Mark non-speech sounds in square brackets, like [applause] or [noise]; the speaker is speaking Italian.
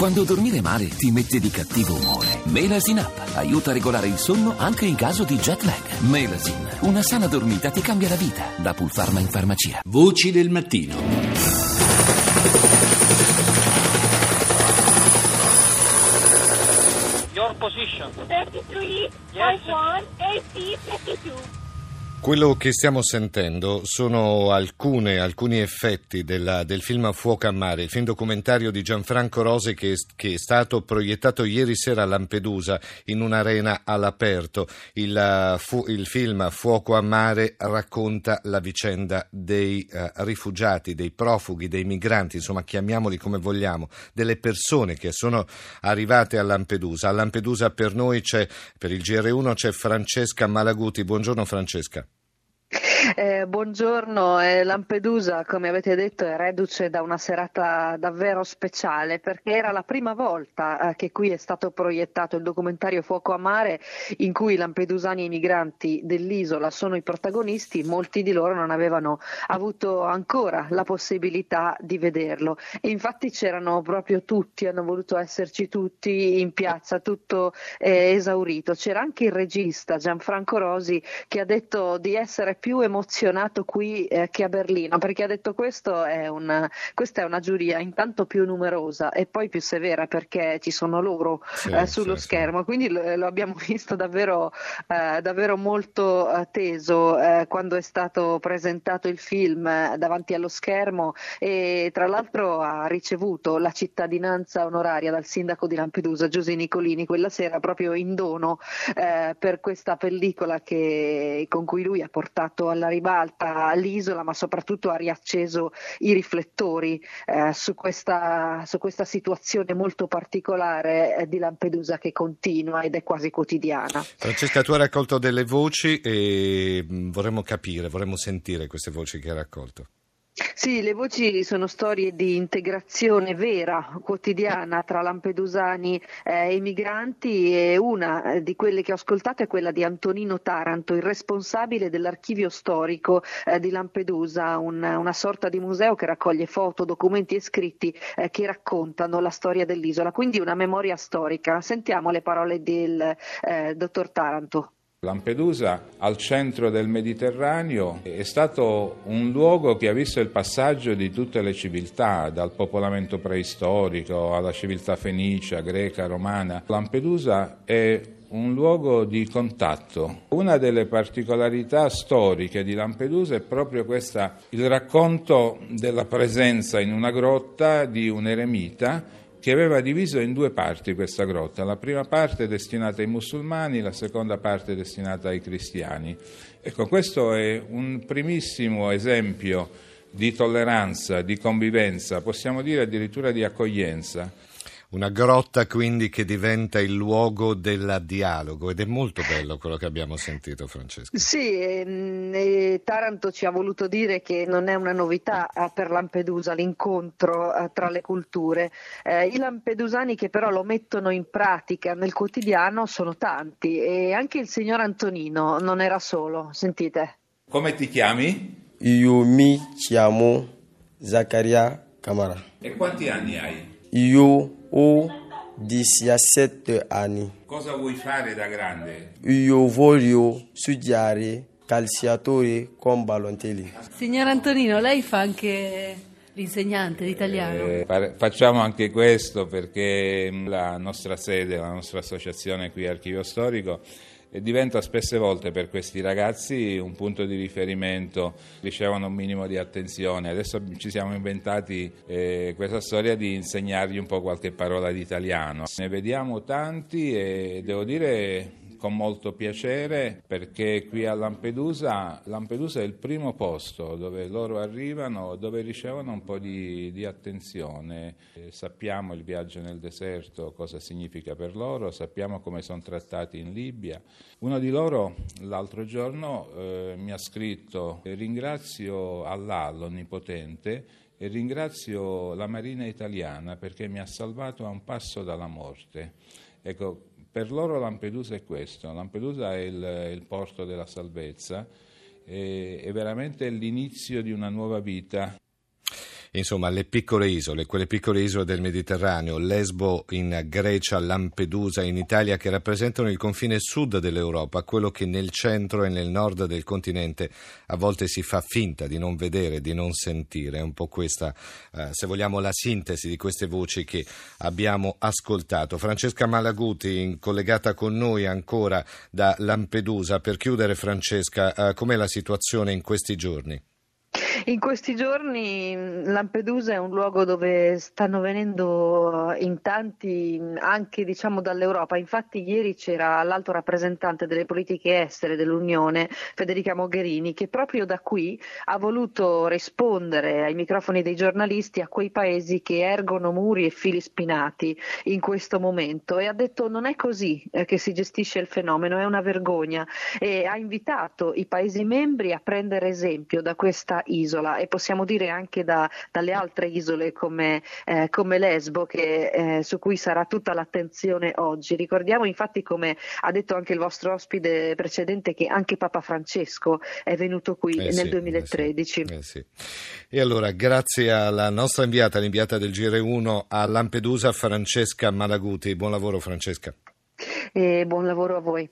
Quando dormire male ti mette di cattivo umore. Melasin Up aiuta a regolare il sonno anche in caso di jet lag. Melasin, una sana dormita ti cambia la vita. Da Pulpharma in farmacia. Voci del mattino. Your position. 33, Yes. 51, AC, 52. Quello che stiamo sentendo sono alcune, alcuni effetti della- del film Fuoco a mare, il film documentario di Gianfranco Rose che, che è stato proiettato ieri sera a Lampedusa in un'arena all'aperto. Il, eh, fu- il film Fuoco a mare racconta la vicenda dei eh, rifugiati, dei profughi, dei migranti, insomma chiamiamoli come vogliamo, delle persone che sono arrivate a Lampedusa. A Lampedusa per noi c'è, per il GR1 c'è Francesca Malaguti. Buongiorno Francesca. Eh, buongiorno, eh, Lampedusa, come avete detto, è reduce da una serata davvero speciale perché era la prima volta eh, che qui è stato proiettato il documentario Fuoco a mare in cui i lampedusani e i migranti dell'isola sono i protagonisti, molti di loro non avevano avuto ancora la possibilità di vederlo e infatti c'erano proprio tutti, hanno voluto esserci tutti in piazza, tutto eh, esaurito. C'era anche il regista Gianfranco Rosi che ha detto di essere più emozionato qui eh, che a Berlino, perché ha detto questo è una, questa è una giuria intanto più numerosa e poi più severa perché ci sono loro Sì, eh, sullo sì, sì. schermo, quindi lo, lo abbiamo [laughs] visto davvero, eh, davvero molto teso eh, quando è stato presentato il film eh, davanti allo schermo e tra l'altro ha ricevuto la cittadinanza onoraria dal sindaco di Lampedusa, Giuseppe Nicolini, quella sera proprio in dono eh, per questa pellicola che- con cui lui ha portato alla ribalta l'isola, ma soprattutto ha riacceso i riflettori eh, su, questa, su questa situazione molto particolare eh, di Lampedusa che continua ed è quasi quotidiana. Francesca, tu hai raccolto delle voci e mh, vorremmo capire, vorremmo sentire queste voci che hai raccolto. Sì, le voci sono storie di integrazione vera, quotidiana tra lampedusani eh, e migranti e una eh, di quelle che ho ascoltato è quella di Antonino Taranto, il responsabile dell'archivio storico eh, di Lampedusa, un- una sorta di museo che raccoglie foto, documenti e scritti eh, che raccontano la storia dell'isola, quindi una memoria storica. Sentiamo le parole del eh, dottor Taranto. Lampedusa, al centro del Mediterraneo, è stato un luogo che ha visto il passaggio di tutte le civiltà, dal popolamento preistorico alla civiltà fenicia, greca, romana. Lampedusa è un luogo di contatto. Una delle particolarità storiche di Lampedusa è proprio questa, il racconto della presenza in una grotta di un eremita che aveva diviso in due parti questa grotta, la prima parte destinata ai musulmani, la seconda parte destinata ai cristiani. Ecco, questo è un primissimo esempio di tolleranza, di convivenza, possiamo dire addirittura di accoglienza. Una grotta quindi che diventa il luogo del dialogo ed è molto bello quello che abbiamo sentito Francesca. Sì, ehm, e Taranto ci ha voluto dire che non è una novità eh, per Lampedusa l'incontro eh, tra le culture. Eh, I lampedusani che però lo mettono in pratica nel quotidiano sono tanti e anche il signor Antonino non era solo. Sentite. Come ti chiami? Io mi chiamo Zaccaria Camara. E quanti anni hai? Io ho 17 anni. Cosa vuoi fare da grande? Io voglio studiare calciatore con Balotelli. Signor Antonino, lei fa anche l'insegnante di italiano? Eh, fare- facciamo anche questo perché la nostra sede, la nostra associazione qui Archivio Storico eh, diventa spesse volte per questi ragazzi un punto di riferimento, ricevono un minimo di attenzione. Adesso ci siamo inventati eh, questa storia di insegnargli un po' qualche parola di italiano. Ne vediamo tanti e devo dire con molto piacere perché qui a Lampedusa, Lampedusa è il primo posto dove loro arrivano, dove ricevono un po' di, di attenzione. Eh, sappiamo il viaggio nel deserto, cosa significa per loro, sappiamo come sono trattati in Libia. Uno di loro l'altro giorno eh, mi ha scritto ringrazio Allah, l'Onnipotente, e ringrazio la Marina italiana perché mi ha salvato a un passo dalla morte. Ecco, per loro Lampedusa è questo, Lampedusa è il, il porto della salvezza, è, è veramente l'inizio di una nuova vita. Insomma le piccole isole, quelle piccole isole del Mediterraneo, Lesbo in Grecia, Lampedusa in Italia, che rappresentano il confine sud dell'Europa, quello che nel centro e nel nord del continente a volte si fa finta di non vedere, di non sentire. È un po' questa, eh, se vogliamo, la sintesi di queste voci che abbiamo ascoltato. Francesca Malaguti, collegata con noi ancora da Lampedusa. Per chiudere, Francesca, eh, com'è la situazione in questi giorni? In questi giorni Lampedusa è un luogo dove stanno venendo in tanti anche diciamo dall'Europa. Infatti ieri c'era l'alto rappresentante delle politiche estere dell'Unione, Federica Mogherini, che proprio da qui ha voluto rispondere ai microfoni dei giornalisti a quei paesi che ergono muri e fili spinati in questo momento. E ha detto non è così eh, che si gestisce il fenomeno, è una vergogna e ha invitato i paesi membri a prendere esempio da questa isola isola e possiamo dire anche da, dalle altre isole come, eh, come Lesbo che, eh, su cui sarà tutta l'attenzione oggi. Ricordiamo infatti come ha detto anche il vostro ospite precedente che anche Papa Francesco è venuto qui eh nel sì, 2013. Eh sì. E allora grazie alla nostra inviata, l'inviata del GR1 a Lampedusa, Francesca Malaguti. Buon lavoro Francesca. E buon lavoro a voi.